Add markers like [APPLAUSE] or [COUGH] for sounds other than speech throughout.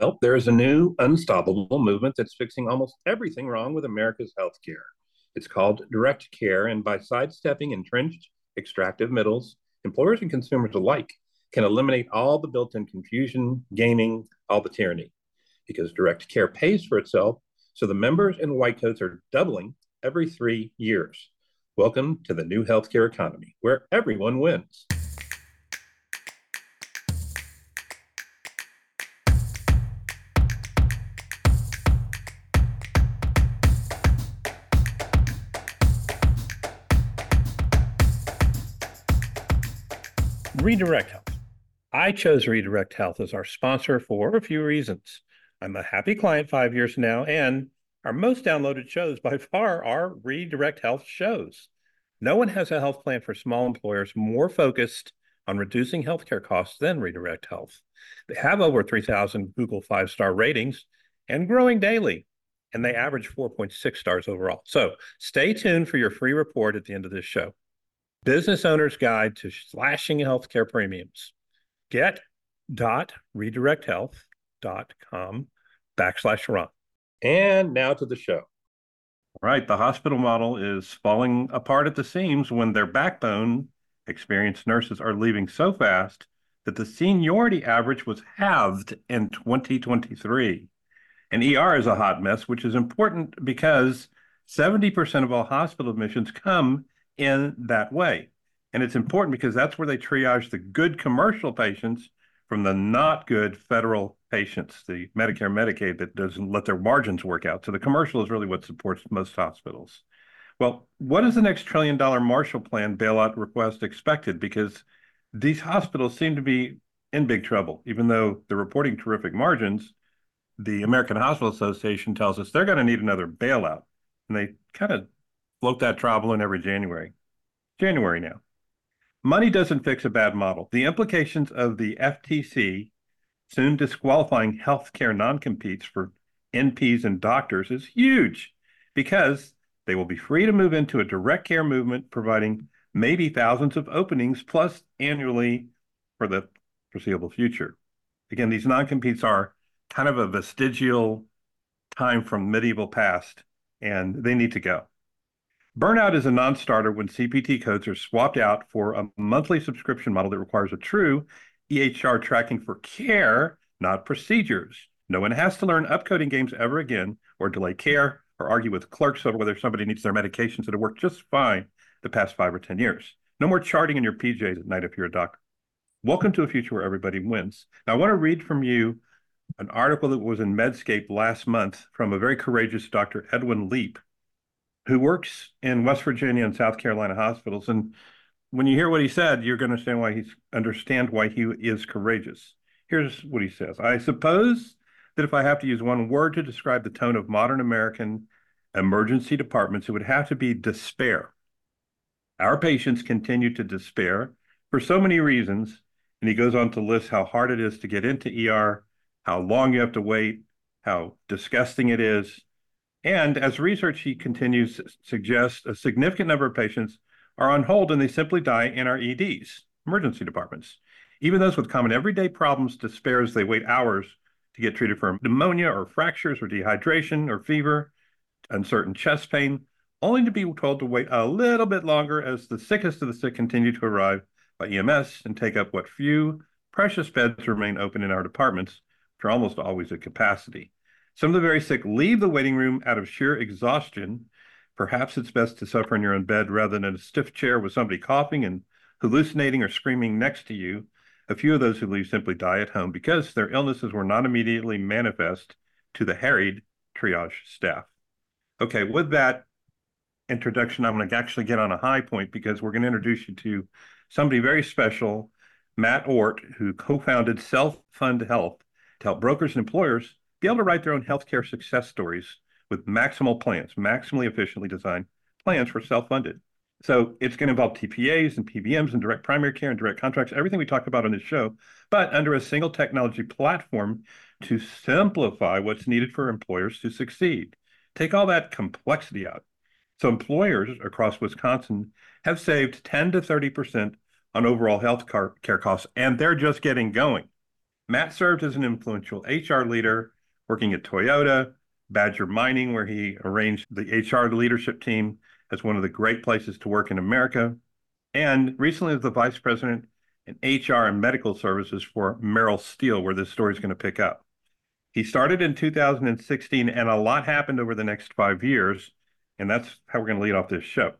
Well, there is a new unstoppable movement that's fixing almost everything wrong with America's healthcare. It's called direct care, and by sidestepping entrenched extractive middles, employers and consumers alike can eliminate all the built in confusion, gaming, all the tyranny. Because direct care pays for itself, so the members in white coats are doubling every three years. Welcome to the new healthcare economy, where everyone wins. Redirect Health. I chose Redirect Health as our sponsor for a few reasons. I'm a happy client five years now, and our most downloaded shows by [LAUGHS] far are Redirect Health shows. No one has a health plan for small employers more focused on reducing healthcare costs than Redirect Health. They have over 3,000 Google five star ratings and growing daily, and they average 4.6 stars overall. So stay tuned for your free report at the end of this show. Business Owner's Guide to Slashing Healthcare Premiums. Get dot redirecthealth.com backslash Ron. And now to the show. Right. The hospital model is falling apart at the seams when their backbone, experienced nurses, are leaving so fast that the seniority average was halved in 2023. And ER is a hot mess, which is important because 70% of all hospital admissions come in that way. And it's important because that's where they triage the good commercial patients from the not good federal patients, the Medicare, Medicaid that doesn't let their margins work out. So the commercial is really what supports most hospitals. Well, what is the next trillion dollar Marshall Plan bailout request expected? Because these hospitals seem to be in big trouble, even though they're reporting terrific margins. The American Hospital Association tells us they're going to need another bailout. And they kind of float that trouble in every January. January now. Money doesn't fix a bad model. The implications of the FTC soon disqualifying healthcare non-competes for NPs and doctors is huge because they will be free to move into a direct care movement, providing maybe thousands of openings plus annually for the foreseeable future. Again, these non-competes are kind of a vestigial time from medieval past, and they need to go. Burnout is a non starter when CPT codes are swapped out for a monthly subscription model that requires a true EHR tracking for care, not procedures. No one has to learn upcoding games ever again, or delay care, or argue with clerks over whether somebody needs their medications that have worked just fine the past five or 10 years. No more charting in your PJs at night if you're a doctor. Welcome to a future where everybody wins. Now, I want to read from you an article that was in Medscape last month from a very courageous Dr. Edwin Leap, who works in West Virginia and South Carolina hospitals. And when you hear what he said, you're going to understand why he's understand why he is courageous. Here's what he says: I suppose that if I have to use one word to describe the tone of modern American emergency departments, it would have to be despair. Our patients continue to despair for so many reasons. And he goes on to list how hard it is to get into ER, how long you have to wait, how disgusting it is, and as research, he continues, suggests a significant number of patients are on hold and they simply die in our EDs, emergency departments. Even those with common everyday problems despair as they wait hours to get treated for pneumonia or fractures or dehydration or fever, uncertain chest pain, only to be told to wait a little bit longer as the sickest of the sick continue to arrive by EMS and take up what few precious beds remain open in our departments, which are almost always at capacity. Some of the very sick leave the waiting room out of sheer exhaustion. Perhaps it's best to suffer in your own bed rather than in a stiff chair with somebody coughing and hallucinating or screaming next to you. A few of those who leave simply die at home because their illnesses were not immediately manifest to the harried triage staff. Okay, with that introduction, I'm going to actually get on a high point because we're going to introduce you to somebody very special, Matt Ohrt, who co founded Self Fund Health to help brokers and employers be able to write their own healthcare success stories with maximal plans, maximally efficiently designed plans for self-funded. So it's going to involve TPAs and PBMs and direct primary care and direct contracts, everything we talk about on this show, but under a single technology platform to simplify what's needed for employers to succeed. Take all that complexity out. So employers across Wisconsin have saved 10 to 30% on overall health care costs, and they're just getting going. Matt served as an influential HR leader working at Toyota, Badger Mining, where he arranged the HR leadership team as one of the great places to work in America, and recently as the vice president in HR and medical services for Merrill Steel, where this story is going to pick up. He started in 2016, and a lot happened over the next five years, and that's how we're going to lead off this show.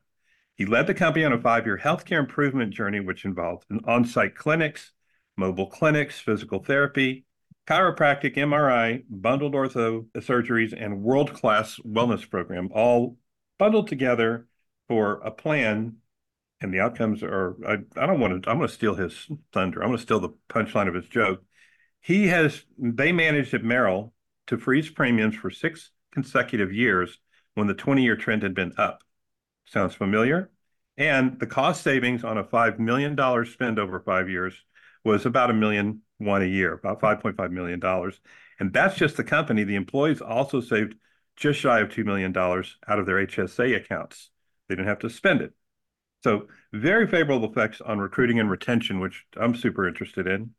He led the company on a five year healthcare improvement journey, which involved on site clinics, mobile clinics, physical therapy, chiropractic, MRI, bundled ortho surgeries, and world class wellness program, all bundled together for a plan. And the outcomes are, I, I don't want to, I'm going to steal his thunder. I'm going to steal the punchline of his joke. He has, they managed at Merrill to freeze premiums for six consecutive years when the 20 year trend had been up. Sounds familiar? And the cost savings on a $5 million spend over five years was about a million one a year, about $5.5 million. And that's just the company. The employees also saved just shy of $2 million out of their HSA accounts. They didn't have to spend it. So, very favorable effects on recruiting and retention, which I'm super interested in.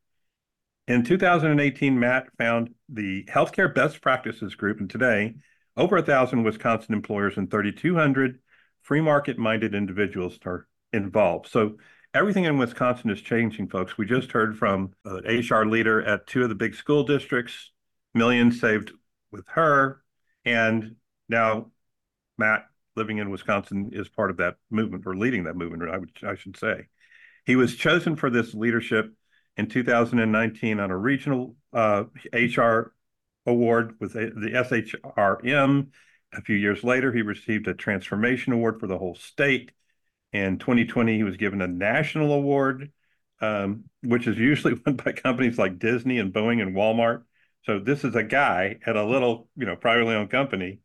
In 2018, Matt found the Healthcare Best Practices Group, and today, over a thousand Wisconsin employers and 3,200 free market minded individuals are involved. So, everything in Wisconsin is changing, folks. We just heard from an HR leader at two of the big school districts, millions saved with her. And now Matt, living in Wisconsin, is part of that movement or leading that movement, I, would, I should say. He was chosen for this leadership in 2019 on a regional uh, HR award with the SHRM. A few years later, he received a transformation award for the whole state. In 2020, he was given a national award, um, which is usually [LAUGHS] won by companies like Disney and Boeing and Walmart. So this is a guy at a little, you know, privately owned company.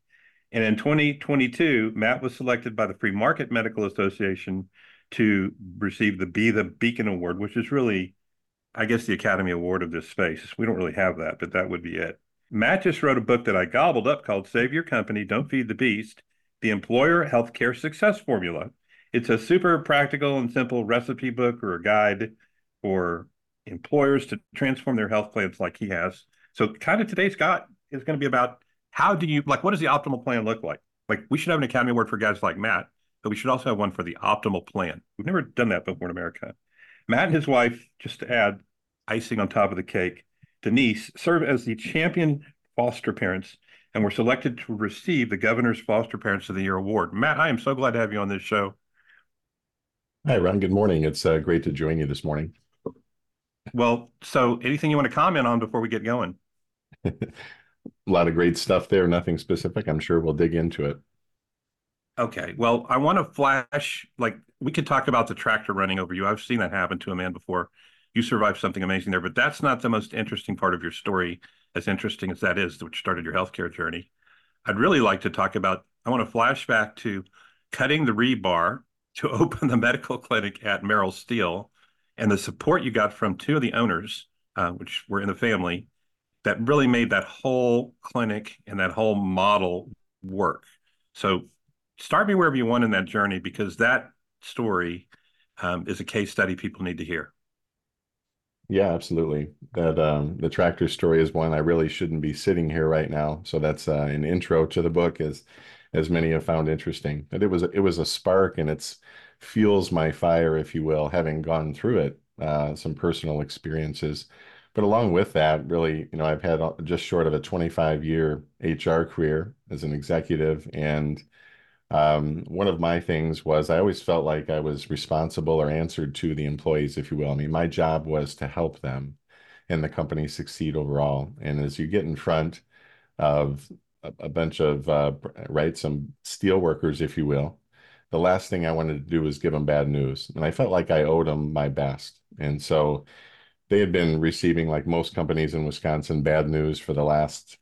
And in 2022, Matt was selected by the Free Market Medical Association to receive the Be the Beacon Award, which is really, I guess, the Academy Award of this space. We don't really have that, but that would be it. Matt just wrote a book that I gobbled up called Save Your Company, Don't Feed the Beast The Employer Healthcare Success Formula. It's a super practical and simple recipe book or a guide for employers to transform their health plans like he has. So, kind of today, Scott, is going to be about how do you like what does the optimal plan look like? Like, we should have an Academy Award for guys like Matt, but we should also have one for the optimal plan. We've never done that before in America. Matt and his wife, just to add icing on top of the cake, Denise, serve as the champion foster parents and were selected to receive the Governor's Foster Parents of the Year award. Matt, I am so glad to have you on this show. Hi, Ron. Good morning. It's uh, great to join you this morning. Well, so anything you want to comment on before we get going? a [LAUGHS] lot of great stuff there. Nothing specific. I'm sure we'll dig into it. Okay. Well, I want to flash like we could talk about the tractor running over you. I've seen that happen to a man before. You survived something amazing there, but that's not the most interesting part of your story, as interesting as that is, which started your healthcare journey. I'd really like to talk about, I want to flash back to cutting the rebar to [LAUGHS] open the medical clinic at Merrill Steel and the support you got from two of the owners, uh, which were in the family, that really made that whole clinic and that whole model work. So start me wherever you want in that journey because that story um, is a case study people need to hear. Yeah, absolutely. That um, the tractor story is one I really shouldn't be sitting here right now. So that's uh, an intro to the book, as as many have found interesting. But it was it was a spark, and it's fuels my fire, if you will, having gone through it, uh, some personal experiences. But along with that, really, you know, I've had just short of a 25 year HR career as an executive. And um, one of my things was I always felt like I was responsible or answered to the employees, if you will. I mean, my job was to help them and the company succeed overall. And as you get in front of a, bunch of, uh, right, some steel workers, if you will, the last thing I wanted to do was give them bad news. And I felt like I owed them my best. And so they had been receiving, like most companies in Wisconsin, bad news for the last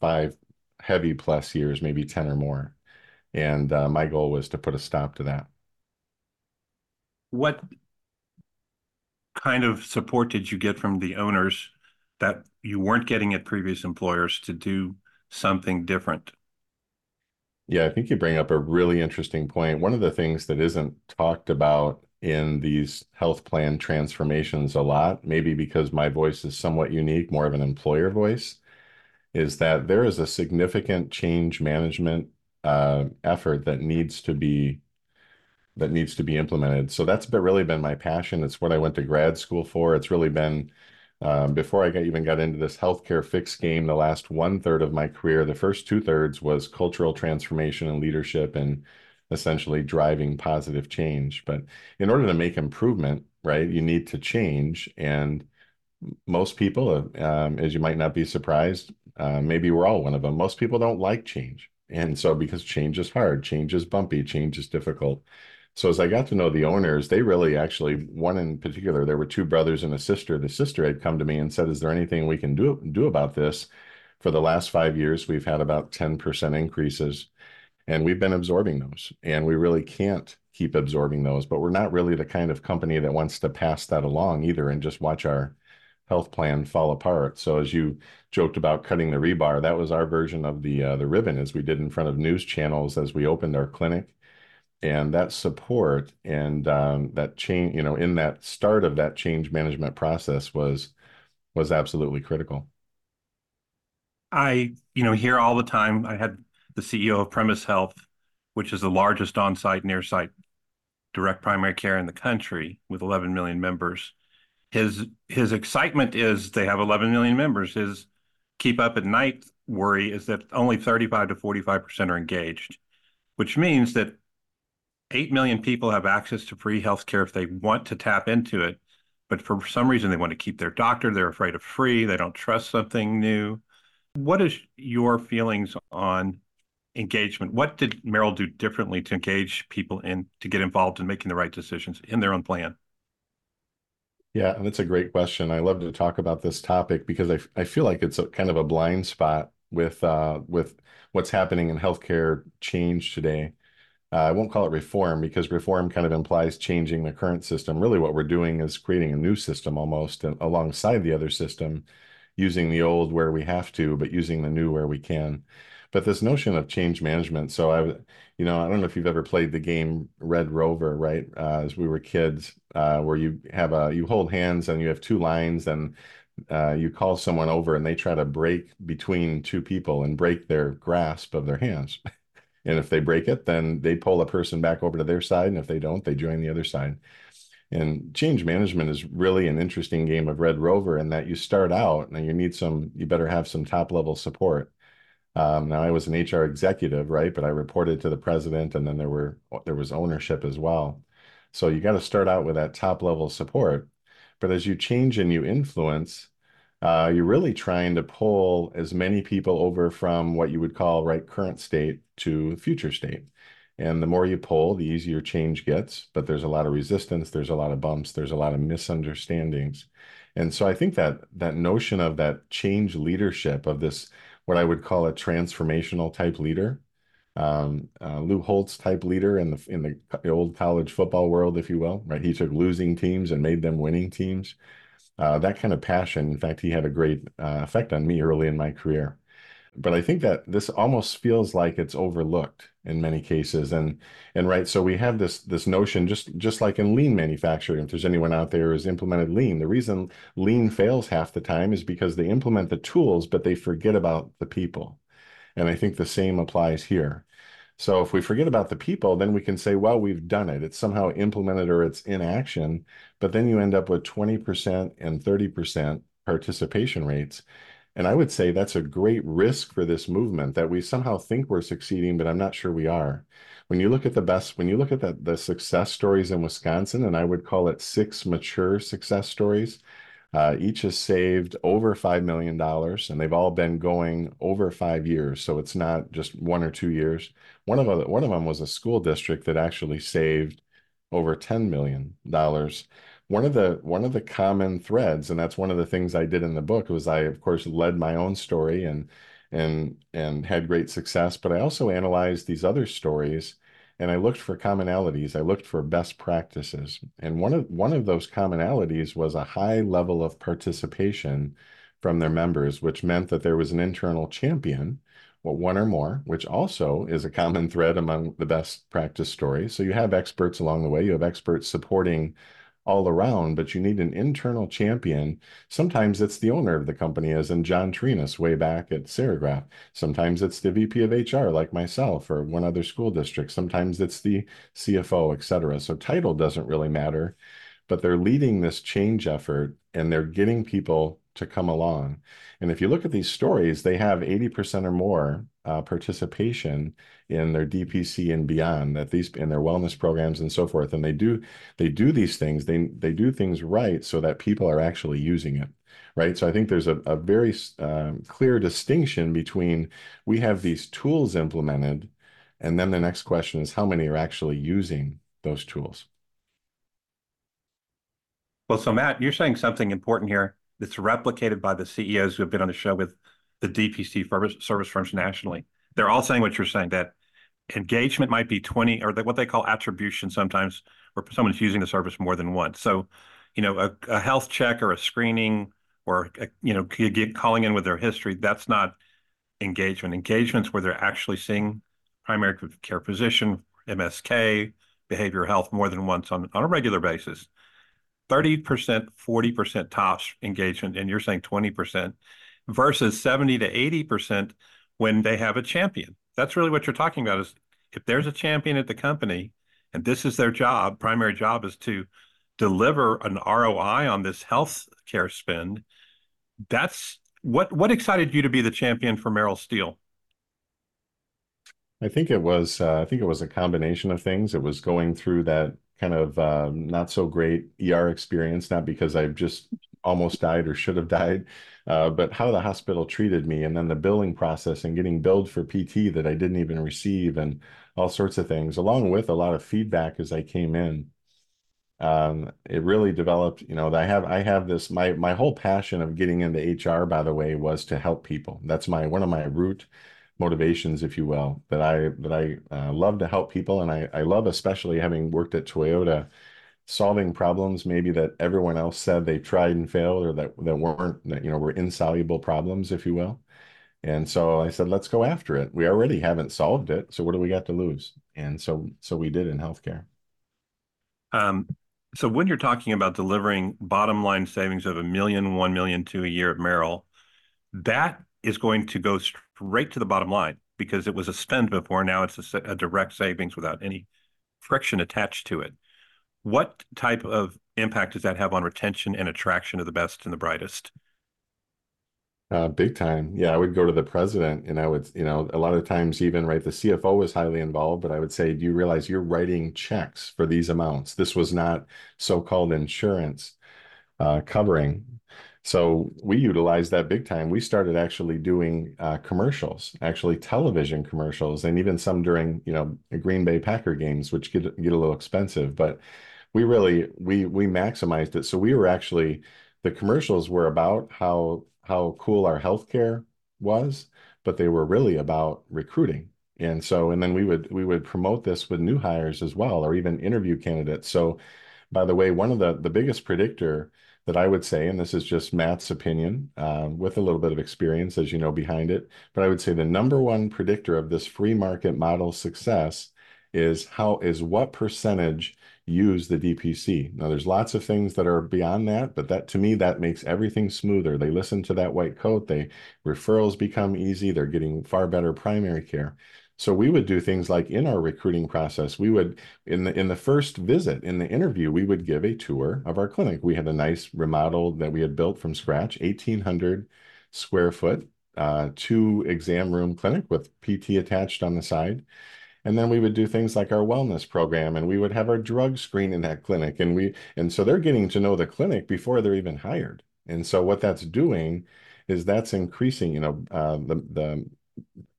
five heavy plus years, maybe 10 or more. And uh, my goal was to put a stop to that. What kind of support did you get from the owners that you weren't getting at previous employers to do something different? Yeah, I think you bring up a really interesting point. One of the things that isn't talked about in these health plan transformations a lot, maybe because my voice is somewhat unique, more of an employer voice, is that there is a significant change management uh, effort that needs to be that needs to be implemented. So that's been, really been my passion. It's what I went to grad school for. It's really been um, before I got, even got into this healthcare fix game. The last one third of my career, the first two thirds was cultural transformation and leadership, and essentially driving positive change. But in order to make improvement, right, you need to change. And most people, um, as you might not be surprised, uh, maybe we're all one of them. Most people don't like change. And so, because change is hard, change is bumpy, change is difficult. So as I got to know the owners, they really actually one in particular, there were two brothers and a sister. The sister had come to me and said, "Is there anything we can do do about this?" For the last five years, we've had about 10% increases, and we've been absorbing those. And we really can't keep absorbing those, but we're not really the kind of company that wants to pass that along either and just watch our health plan fall apart. So as you joked about cutting the rebar, that was our version of the uh, the ribbon as we did in front of news channels as we opened our clinic and that support and um, that change you know in that start of that change management process was was absolutely critical. I you know hear all the time i had the ceo of premise health which is the largest on-site near-site direct primary care in the country with 11 million members. His his excitement is they have 11 million members. His keep up at night worry is that only 35 to 45 percent are engaged which means that 8 million people have access to free healthcare if they want to tap into it. But for some reason, they want to keep their doctor. They're afraid of free. They don't trust something new. What is your feelings on engagement? What did Merrill do differently to engage people in to get involved in making the right decisions in their own plan? Yeah, that's a great question. I love to talk about this topic because I, I feel like it's a kind of a blind spot with uh, with what's happening in healthcare change today. Uh, I won't call it reform because reform kind of implies changing the current system. Really, what we're doing is creating a new system almost alongside the other system, using the old where we have to, but using the new where we can. But this notion of change management. So I, you know, I don't know if you've ever played the game Red Rover, right? Uh, as we were kids, uh, where you have a you hold hands and you have two lines and uh, you call someone over and they try to break between two people and break their grasp of their hands. [LAUGHS] And if they break it, then they pull a person back over to their side. And if they don't, they join the other side. And change management is really an interesting game of Red Rover in that you start out and you need some, you better have some top level support. Um, now I was an HR executive, right? But I reported to the president and then there were, there was ownership as well. So you got to start out with that top level support. But as you change and you influence, uh, you're really trying to pull as many people over from what you would call right current state to future state. And the more you pull, the easier change gets. But there's a lot of resistance, there's a lot of bumps, there's a lot of misunderstandings. And so I think that that notion of that change leadership of this, what I would call a transformational type leader, um, uh, Lou Holtz type leader in the in the old college football world, if you will, right? He took losing teams and made them winning teams uh, that kind of passion. In fact, he had a great uh, effect on me early in my career. But I think that this almost feels like it's overlooked in many cases, and and right. So we have this this notion, just just like in lean manufacturing. If there's anyone out there who's implemented lean, the reason lean fails half the time is because they implement the tools, but they forget about the people. And I think the same applies here. So if we forget about the people, then we can say, well, we've done it. It's somehow implemented or it's in action. But then you end up with 20% and 30% participation rates. And I would say that's a great risk for this movement that we somehow think we're succeeding, but I'm not sure we are. When you look at the best, when you look at the, the success stories in Wisconsin, and I would call it six mature success stories, uh, each has saved over $5 million and they've all been going over five years. So it's not just one or two years. One of, them, one of them was a school district that actually saved over $10 million. One of the one of the common threads, and that's one of the things I did in the book, was I, of course, led my own story and and and had great success, but I also analyzed these other stories and I looked for commonalities. I looked for best practices. And one of one of those commonalities was a high level of participation from their members, which meant that there was an internal champion well, one or more, which also is a common thread among the best practice stories. So you have experts along the way, you have experts supporting all around, but you need an internal champion. Sometimes it's the owner of the company, as in John Torinus way back at Serigraph. Sometimes it's the VP of HR, like myself, or one other school district. Sometimes it's the CFO, et cetera. So title doesn't really matter, but they're leading this change effort and they're getting people to come along. And if you look at these stories, they have 80% or more uh, participation in their DPC and beyond that these in their wellness programs and so forth. And they do they do these things. They they do things right so that people are actually using it. Right. So I think there's a, a very um, clear distinction between we have these tools implemented, and then the next question is how many are actually using those tools. Well, so Matt, you're saying something important here that's replicated by the CEOs who have been on the show with the DPC service firms nationally. They're all saying what you're saying that engagement might be 20 or what they call attribution sometimes where someone's using the service more than once. So, you know, a, a health check or a screening or, a, you know, calling in with their history, that's not engagement. Engagement's where they're actually seeing primary care physician, MSK, behavioral health more than once on, on a regular basis. 30%, 40% tops engagement, and you're saying 20% versus 70 to 80% when they have a champion. That's really what you're talking about is if there's a champion at the company and this is their job, primary job is to deliver an ROI on this health care spend. That's what what excited you to be the champion for Merrill Steel? I think it was uh, I think it was a combination of things. It was going through that kind of uh, not so great ER experience, not because I've just almost died or should have died, uh, but how the hospital treated me, and then the billing process and getting billed for PT that I didn't even receive, and all sorts of things, along with a lot of feedback as I came in. Um, it really developed, you know, I have I have this my my whole passion of getting into HR, by the way, was to help people. That's my one of my root motivations, if you will, that I that I uh, love to help people, and I I love especially having worked at Toyota solving problems maybe that everyone else said they tried and failed or that that weren't that you know were insoluble problems if you will. And so i said let's go after it. We already haven't solved it so what do we got to lose? And so so we did in healthcare. Um, so when you're talking about delivering bottom line savings of a million one million two a year at merrill that is going to go straight to the bottom line because it was a spend before now it's a, a direct savings without any friction attached to it what type of impact does that have on retention and attraction of the best and the brightest? Uh, big time. Yeah, I would go to the president and I would, you know, a lot of times even, right, the CFO was highly involved, but I would say, do you realize you're writing checks for these amounts? This was not so-called insurance uh, covering. So we utilized that big time. We started actually doing uh, commercials, actually television commercials, and even some during, you know, Green Bay Packer games, which get get a little expensive. But we really we we maximized it. So we were actually the commercials were about how how cool our healthcare was, but they were really about recruiting. And so and then we would we would promote this with new hires as well, or even interview candidates. So by the way, one of the the biggest predictor that I would say, and this is just Matt's opinion um, with a little bit of experience, as you know, behind it, but I would say the number one predictor of this free market model success is how is what percentage use the DPC. Now, there's lots of things that are beyond that, but that to me, that makes everything smoother. They listen to that white coat, they referrals become easy, they're getting far better primary care. So we would do things like in our recruiting process, we would in the in the first visit, in the interview, we would give a tour of our clinic. We had a nice remodel that we had built from scratch, 1800 square foot, uh, two exam room clinic with PT attached on the side. And then we would do things like our wellness program and we would have our drug screen in that clinic. And we, and so they're getting to know the clinic before they're even hired. And so what that's doing is that's increasing, you know, uh, the, the,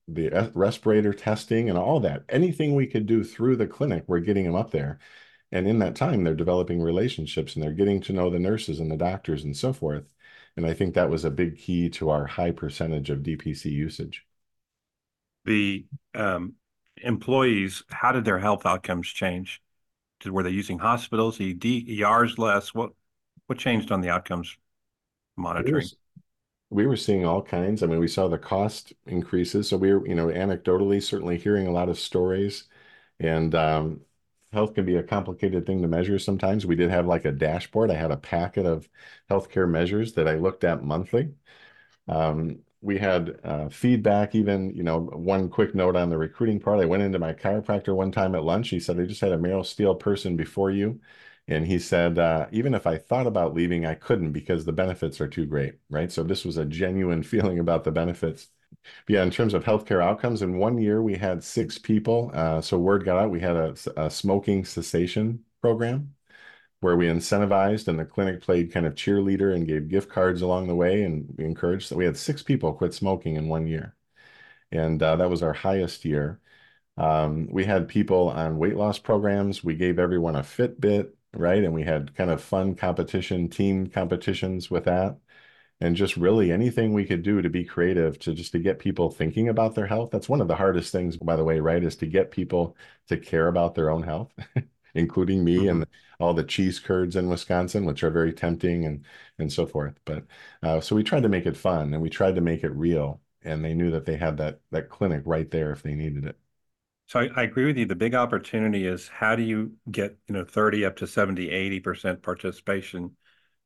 the respirator testing and all that. Anything we could do through the clinic, we're getting them up there. And in that time, they're developing relationships and they're getting to know the nurses and the doctors and so forth. And I think that was a big key to our high percentage of DPC usage. The um, employees, how did their health outcomes change? Were they using hospitals, ED, ERs less? What what changed on the outcomes monitoring? We were seeing all kinds. I mean, we saw the cost increases. So we were, you know, anecdotally, certainly hearing a lot of stories. And um, health can be a complicated thing to measure sometimes. We did have like a dashboard. I had a packet of healthcare measures that I looked at monthly. Um, we had uh, feedback, even, you know, one quick note on the recruiting part. I went into my chiropractor one time at lunch. He said, I just had a Merrill Steel person before you. And he said, uh, even if I thought about leaving, I couldn't because the benefits are too great, right? So this was a genuine [LAUGHS] feeling about the benefits. But yeah, in terms of healthcare outcomes, in one year we had six people. Uh, so word got out, we had a, a smoking cessation program where we incentivized and the clinic played kind of cheerleader and gave gift cards along the way and we encouraged that we had six people quit smoking in one year and uh, that was our highest year um, we had people on weight loss programs we gave everyone a fitbit right and we had kind of fun competition team competitions with that and just really anything we could do to be creative to just to get people thinking about their health that's one of the hardest things by the way right is to get people to care about their own health [LAUGHS] including me mm-hmm. and all the cheese curds in Wisconsin, which are very tempting and and so forth. But uh, so we tried to make it fun and we tried to make it real, and they knew that they had that that clinic right there if they needed it. So I, agree with you. The big opportunity is how do you get you know 30 up to 70, 80 percent participation.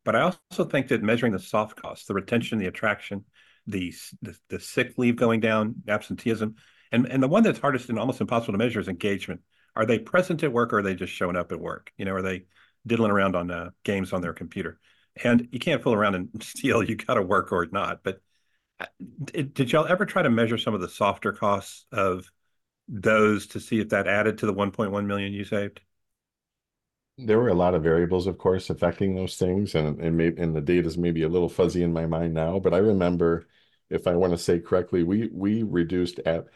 But I also think that measuring the soft costs, the retention, the attraction, the, the, the sick leave going down, absenteeism, and and the one that's hardest and almost impossible to measure is engagement are they present at work or are they just showing up at work? You know, are they diddling around on uh, games on their computer? And you can't fool around and [LAUGHS] steal. You got to work or not. But uh, did y'all ever try to measure some of the softer costs of those to see if that added to the 1.1 million you saved? There were a lot of variables, of course, affecting those things, and and, may, and the data is maybe a little fuzzy in my mind now. But I remember, if I want to say correctly, we we reduced at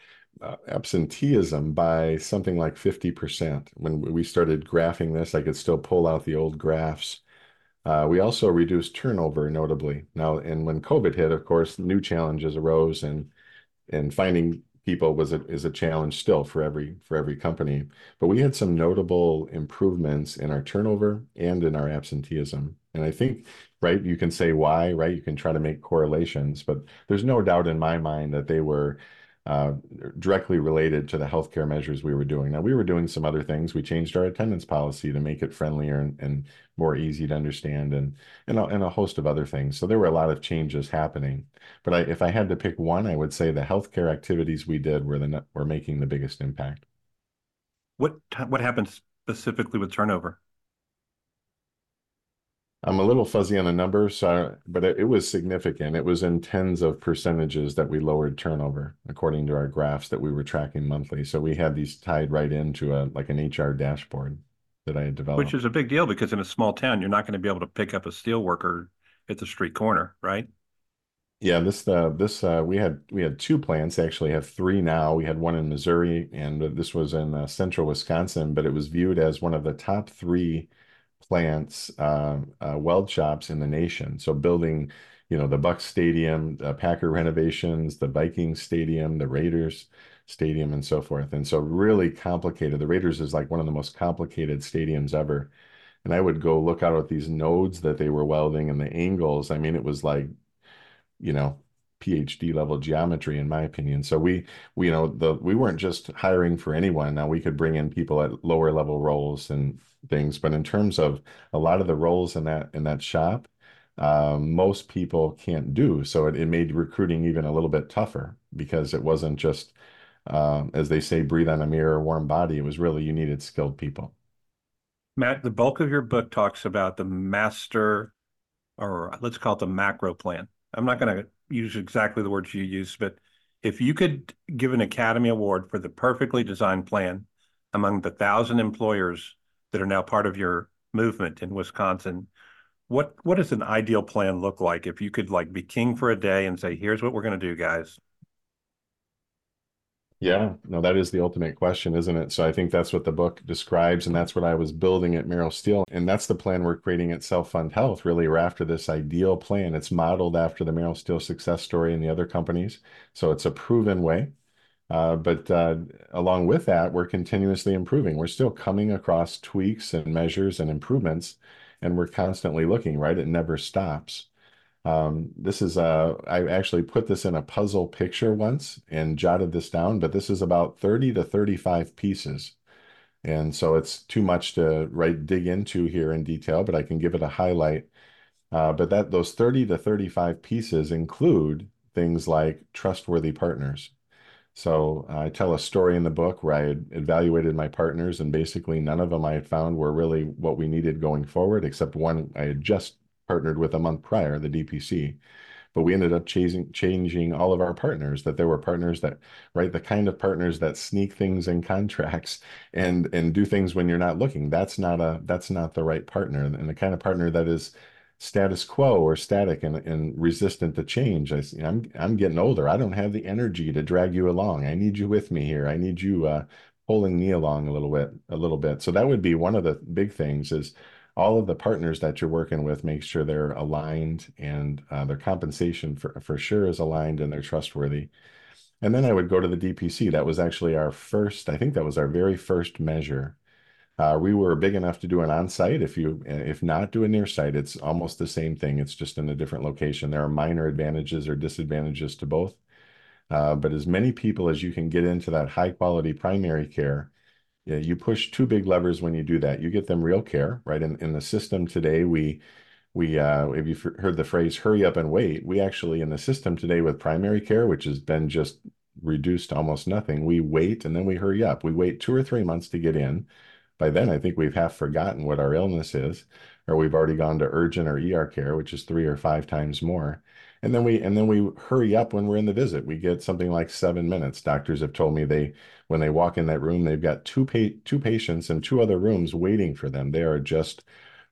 uh, absenteeism by something like 50%. When we started graphing this, I could still pull out the old graphs. Uh, we also reduced turnover notably. Now, and when COVID hit, of course, new challenges arose and and finding people was a, is a challenge still for every for every company. But we had some notable improvements in our turnover and in our absenteeism. And I think, right, you can say why, right? You can try to make correlations, but there's no doubt in my mind that they were uh, directly related to the healthcare measures we were doing. Now, we were doing some other things. We changed our attendance policy to make it friendlier and, and more easy to understand and, and, a, and a host of other things. So there were a lot of changes happening. But I, if I had to pick one, I would say the healthcare activities we did were, the, were making the biggest impact. What, what happened specifically with turnover? I'm a little fuzzy on the numbers, so, but it, it, was significant. It was in tens of percentages that we lowered turnover, according to our graphs that we were tracking monthly. So we had these tied right into a like an HR dashboard that I had developed. Which is a big deal because in a small town, you're not going to be able to pick up a steel worker at the street corner, right? Yeah, this uh, this uh, we had we had two plants. Actually, have three now. We had one in Missouri, and this was in uh, central Wisconsin. But it was viewed as one of the top three plants uh, uh, weld shops in the nation. So building, you know, the Bucks Stadium, the Packer renovations, the Vikings Stadium, the Raiders Stadium, and so forth. And so really complicated. The Raiders is like one of the most complicated stadiums ever. And I would go look out at these nodes that they were welding and the angles. I mean, it was like, you know, PhD level geometry, in my opinion. So we, we, you know, the we weren't just hiring for anyone. Now we could bring in people at lower level roles and things, but in terms of a lot of the roles in that in that shop, um, most people can't do. So it, it made recruiting even a little bit tougher because it wasn't just, um, as they say, breathe on a mirror, warm body. It was really you needed skilled people. Matt, the bulk of your book talks about the master, or let's call it the macro plan. I'm not going to use exactly the words you used, but if you could give an Academy Award for the perfectly designed plan among the thousand employers that are now part of your movement in Wisconsin, what what does an ideal plan look like if you could like be king for a day and say, here's what we're going to do, guys? Yeah, no, that is the ultimate question, isn't it? So I think that's what the book describes, and that's what I was building at Merrill Steel. And that's the plan we're creating at Self Fund Health, really. We're after this ideal plan. It's modeled after the Merrill Steel success story and the other companies. So it's a proven way. Uh, but uh, along with that, we're continuously improving. We're still coming across tweaks and measures and improvements, and we're constantly looking, right? It never stops. Um, this is uh, I actually put this in a puzzle picture once and jotted this down, but this is about 30 to 35 pieces. And so it's too much to right dig into here in detail, but I can give it a highlight. Uh, but that those 30 to 35 pieces include things like trustworthy partners. So I tell a story in the book where I had evaluated my partners, and basically none of them I had found were really what we needed going forward, except one I had just partnered with a month prior, the DPC. But we ended up changing changing all of our partners. That there were partners that, right, the kind of partners that sneak things in contracts and and do things when you're not looking. That's not a that's not the right partner, and the kind of partner that is status quo or static and, and resistant to change. I, I'm I'm getting older. I don't have the energy to drag you along. I need you with me here. I need you uh, pulling me along a little bit, a little bit. So that would be one of the big things is all of the partners that you're working with, make sure they're aligned and uh, their compensation for, for sure is aligned and they're trustworthy. And then I would go to the DPC. That was actually our first, I think that was our very first measure uh, we were big enough to do an on-site. If you, if not do a near site, it's almost the same thing. It's just in a different location. There are minor advantages or disadvantages to both. Uh, but as many people as you can get into that high quality primary care, yeah, you push two big levers when you do that. You get them real care, right? In, in the system today, we, we, uh, if you've heard the phrase hurry up and wait, we actually in the system today with primary care, which has been just reduced to almost nothing, we wait and then we hurry up. We wait two or three months to get in by then I think we've half forgotten what our illness is, or we've already gone to urgent or ER care, which is three or five times more. And then we and then we hurry up when we're in the visit. We get something like seven minutes. Doctors have told me they when they walk in that room, they've got two pa- two patients in two other rooms waiting for them. They are just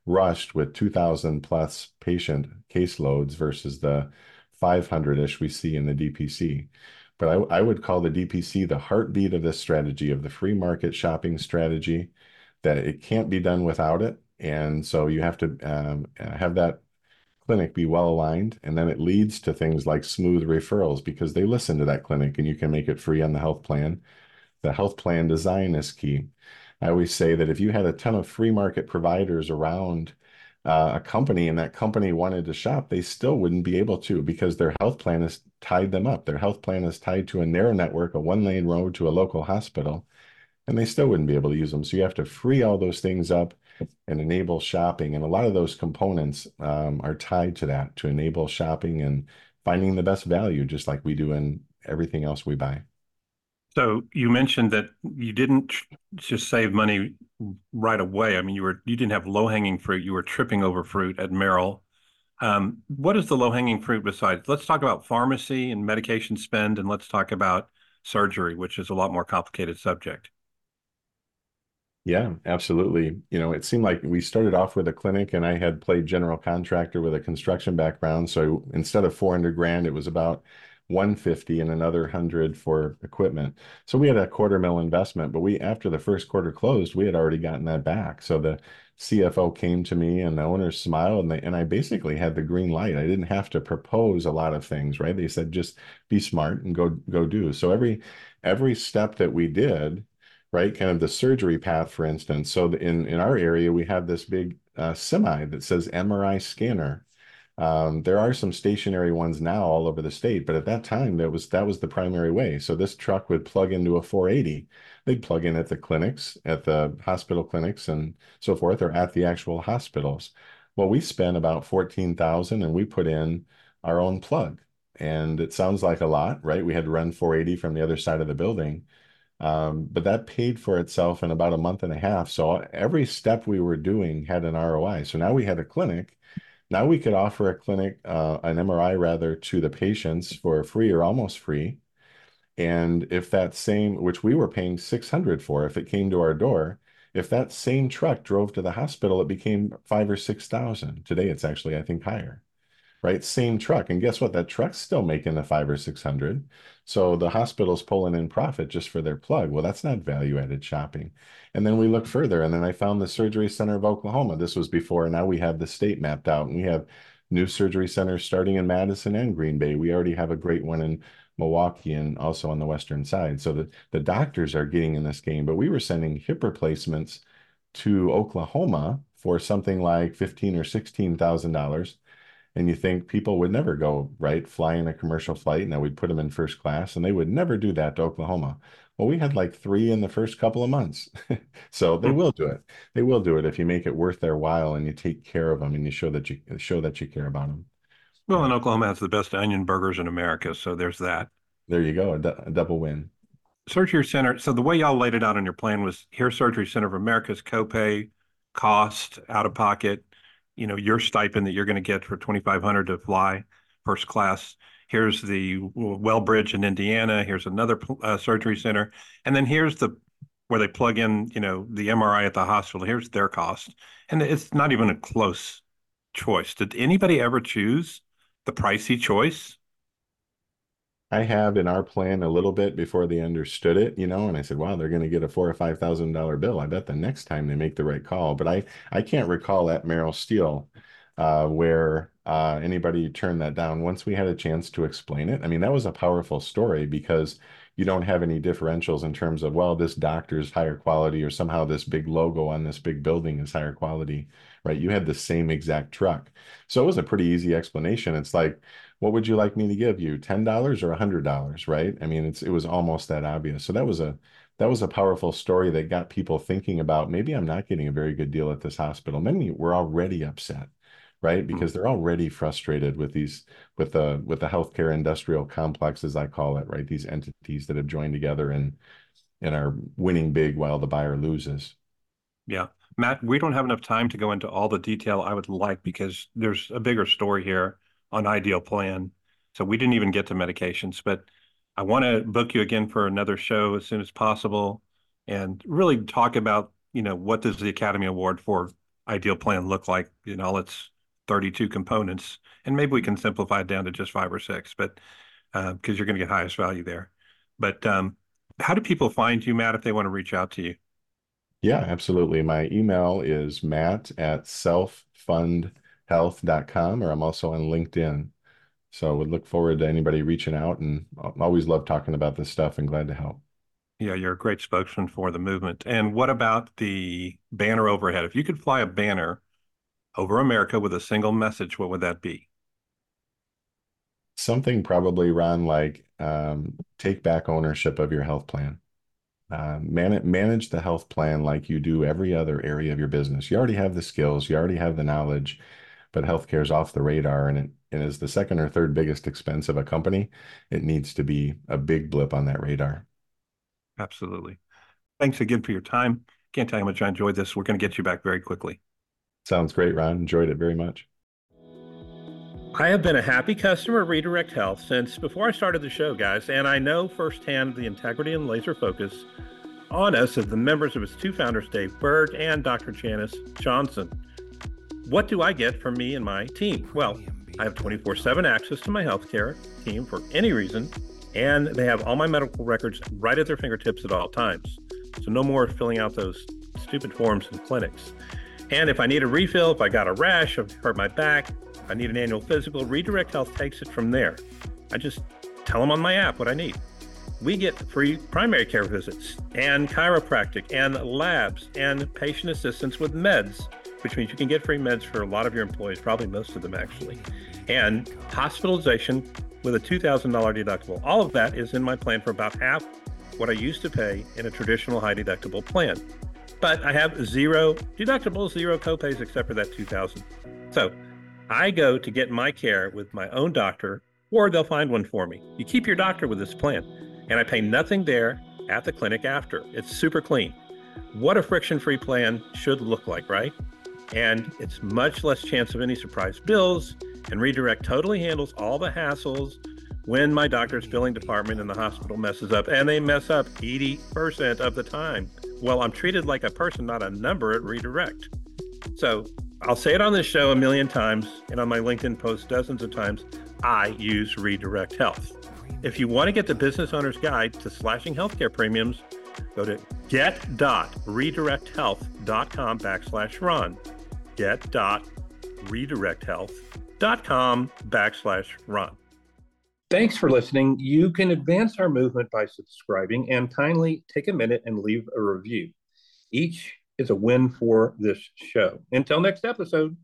rushed with 2,000 plus patient caseloads versus the 500 ish we see in the DPC. But I, I would call the DPC the heartbeat of this strategy, of the free market shopping strategy that it can't be done without it. And so you have to um, have that clinic be well aligned. And then it leads to things like smooth referrals because they listen to that clinic and you can make it free on the health plan. The health plan design is key. I always say that if you had a ton of free market providers around uh, a company and that company wanted to shop, they still wouldn't be able to because their health plan is tied them up. Their health plan is tied to a narrow network, a one lane road to a local hospital and they still wouldn't be able to use them. So you have to free all those things up and enable shopping. And a lot of those components um, are tied to that to enable shopping and finding the best value, just like we do in everything else we buy. So you mentioned that you didn't just save money right away. I mean, you were you didn't have low hanging fruit. You were tripping over fruit at Merrill. Um, what is the low hanging fruit besides? Let's talk about pharmacy and medication spend, and let's talk about surgery, which is a lot more complicated subject. Yeah, absolutely. You know, it seemed like we started off with a clinic and I had played general contractor with a construction background. So instead of 400 grand, it was about 150 and another 100 for equipment. So we had a quarter mil investment, but we after the first quarter closed, we had already gotten that back. So the CFO came to me and the owners smiled and they, and I basically had the green light. I didn't have to propose a lot of things, right? They said just be smart and go go do. So every every step that we did right? Kind of the surgery path, for instance. So in, in our area, we have this big uh, semi that says MRI scanner. Um, there are some stationary ones now all over the state, but at that time that was that was the primary way. So this truck would plug into a 480. They'd plug in at the clinics, at the hospital clinics, and so forth, or at the actual hospitals. Well, we spent about fourteen thousand, and we put in our own plug. And it sounds like a lot, right? We had to run 480 from the other side of the building. Um, but that paid for itself in about a month and a half. So every step we were doing had an ROI. So now we had a clinic. Now we could offer a clinic, uh, an MRI rather, to the patients for free or almost free. And if that same, which we were paying 600 for, if it came to our door, if that same truck drove to the hospital, it became five or 6,000. Today it's actually, I think, higher right? Same truck. And guess what? That truck's still making the five or 600. So the hospital's pulling in profit just for their plug. Well, that's not value added shopping. And then we look further and then I found the surgery center of Oklahoma. This was before. Now we have the state mapped out and we have new surgery centers starting in Madison and Green Bay. We already have a great one in Milwaukee and also on the western side. So the, the doctors are getting in this game, but we were sending hip replacements to Oklahoma for something like fifteen or sixteen thousand dollars And you think people would never go, right, fly in a commercial flight. now we'd put them in first class and they would never do that to Oklahoma. Well, we had like three in the first couple of months. [LAUGHS] so they will do it. They will do it if you make it worth their while and you take care of them and you show that you show that you care about them. Well, and Oklahoma has the best onion burgers in America. So there's that. There you go. A, a double win. Surgery Center. So the way y'all laid it out on your plan was here, Surgery Center of America's copay, cost, out of pocket, you know, your stipend that you're going to get for 2500 to fly first class. Here's the Wellbridge in Indiana. Here's another uh, surgery center. And then here's the where they plug in, you know, the MRI at the hospital. Here's their cost. And it's not even a close choice. Did anybody ever choose the pricey choice? I have in our plan a little bit before they understood it, you know, and I said, wow, they're going to get a four or five thousand dollar bill. I bet the next time they make the right call. But I I can't recall at Merrill Steel uh, where uh, anybody turned that down once we had a chance to explain it. I mean, that was a powerful story because you don't have any differentials in terms of, well, this doctor's higher quality or somehow this big logo on this big building is higher quality, right? You had the same exact truck. So it was a pretty easy explanation. It's like, what would you like me to give you? $10 or $100, right? I mean, it's it was almost that obvious. So that was a that was a powerful story that got people thinking about maybe I'm not getting a very good deal at this hospital. Many were already upset right? Hmm. Because they're already frustrated with these with the with the healthcare industrial complex, as I call it, right? These entities that have joined together and and are winning big while the buyer loses. Yeah. Matt, we don't have enough time to go into all the detail I would like because there's a bigger story here on ideal plan. So we didn't even get to medications, but I want to book you again for another show as soon as possible and really talk about, you know, what does the Academy Award for ideal plan look like in all its 32 components, and maybe we can simplify it down to just five or six, but because uh, you're going to get highest value there. But um, how do people find you, Matt, if they want to reach out to you? Yeah, absolutely. My email is matt at selffundhealth.com, or I'm also on LinkedIn. So I would look forward to anybody reaching out and I always love talking about this stuff and glad to help. Yeah, you're a great spokesman for the movement. And what about the banner overhead? If you could fly a banner over America with a single message, what would that be? Something probably run like um, take back ownership of your health plan. Uh, man- manage the health plan like you do every other area of your business. You already have the skills, you already have the knowledge, but healthcare is off the radar and it, it is the second or third biggest expense of a company. It needs to be a big blip on that radar. Absolutely. Thanks again for your time. Can't tell you how much I enjoyed this. We're going to get you back very quickly. Sounds great, Ron. Enjoyed it very much. I have been a happy customer of Redirect Health since before I started the show, guys, and I know firsthand the integrity and laser focus on us of the members of its two founders, Dave Berg and Dr. Janice Johnston. What do I get from me and my team? Well, I have 24 7 access to my healthcare team for any reason, and they have all my medical records right at their fingertips at all times. So, no more filling out those stupid forms in clinics. And if I need a refill, if I got a rash, I've hurt my back, I need an annual physical, Redirect Health takes it from there. I just tell them on my app what I need. We get free primary care visits and chiropractic and labs and patient assistance with meds, which means you can get free meds for a lot of your employees, probably most of them actually, and hospitalization with a $2,000 deductible. All of that is in my plan for about half what I used to pay in a traditional high deductible plan but I have zero deductibles, zero copays except for that 2,000. So I go to get my care with my own doctor or they'll find one for me. You keep your doctor with this plan and I pay nothing there at the clinic after. It's super clean. What a friction-free plan should look like, right? And it's much less chance of any surprise bills and redirect totally handles all the hassles when my doctor's billing department in the hospital messes up and they mess up 80% of the time well, I'm treated like a person, not a number at Redirect. So I'll say it on this show a million times and on my LinkedIn post dozens of times. I use Redirect Health. If you want to get the business owner's guide to slashing healthcare premiums, go to get.redirecthealth.com backslash Ron. Get.redirecthealth.com backslash Ron. Thanks for listening. You can advance our movement by subscribing and kindly take a minute and leave a review. Each is a win for this show. Until next episode.